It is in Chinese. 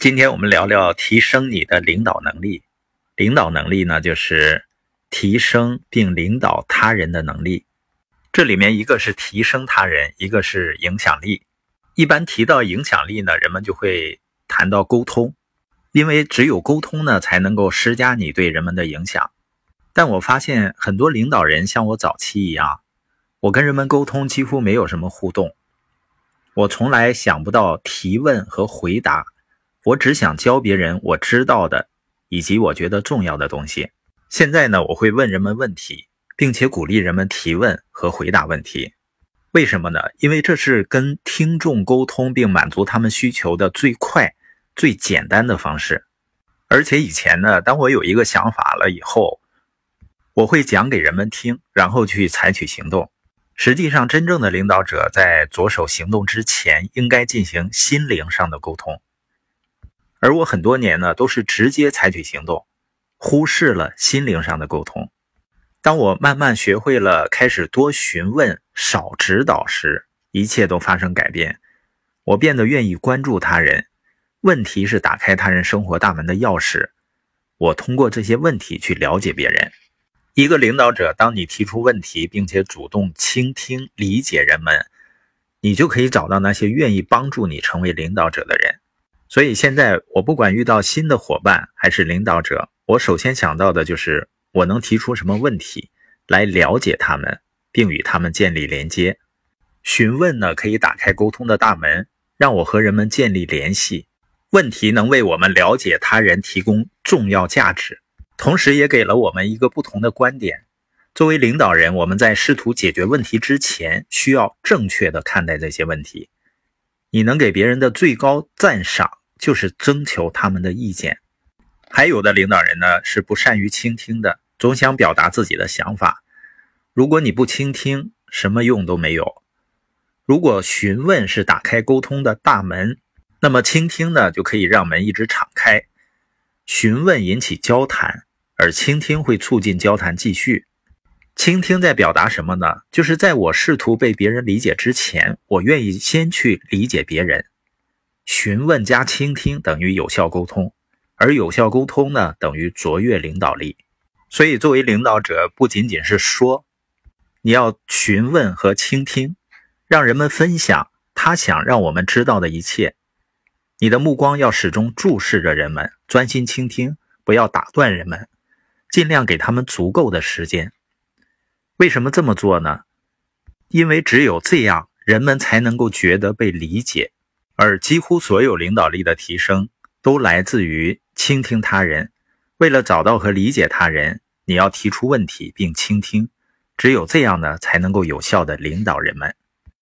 今天我们聊聊提升你的领导能力。领导能力呢，就是提升并领导他人的能力。这里面一个是提升他人，一个是影响力。一般提到影响力呢，人们就会谈到沟通，因为只有沟通呢，才能够施加你对人们的影响。但我发现很多领导人像我早期一样，我跟人们沟通几乎没有什么互动，我从来想不到提问和回答。我只想教别人我知道的，以及我觉得重要的东西。现在呢，我会问人们问题，并且鼓励人们提问和回答问题。为什么呢？因为这是跟听众沟通并满足他们需求的最快、最简单的方式。而且以前呢，当我有一个想法了以后，我会讲给人们听，然后去采取行动。实际上，真正的领导者在着手行动之前，应该进行心灵上的沟通。而我很多年呢，都是直接采取行动，忽视了心灵上的沟通。当我慢慢学会了开始多询问、少指导时，一切都发生改变。我变得愿意关注他人。问题是打开他人生活大门的钥匙。我通过这些问题去了解别人。一个领导者，当你提出问题，并且主动倾听、理解人们，你就可以找到那些愿意帮助你成为领导者的人。所以现在我不管遇到新的伙伴还是领导者，我首先想到的就是我能提出什么问题来了解他们，并与他们建立连接。询问呢，可以打开沟通的大门，让我和人们建立联系。问题能为我们了解他人提供重要价值，同时也给了我们一个不同的观点。作为领导人，我们在试图解决问题之前，需要正确的看待这些问题。你能给别人的最高赞赏。就是征求他们的意见。还有的领导人呢是不善于倾听的，总想表达自己的想法。如果你不倾听，什么用都没有。如果询问是打开沟通的大门，那么倾听呢就可以让门一直敞开。询问引起交谈，而倾听会促进交谈继续。倾听在表达什么呢？就是在我试图被别人理解之前，我愿意先去理解别人。询问加倾听等于有效沟通，而有效沟通呢等于卓越领导力。所以，作为领导者，不仅仅是说，你要询问和倾听，让人们分享他想让我们知道的一切。你的目光要始终注视着人们，专心倾听，不要打断人们，尽量给他们足够的时间。为什么这么做呢？因为只有这样，人们才能够觉得被理解。而几乎所有领导力的提升都来自于倾听他人。为了找到和理解他人，你要提出问题并倾听，只有这样呢，才能够有效的领导人们。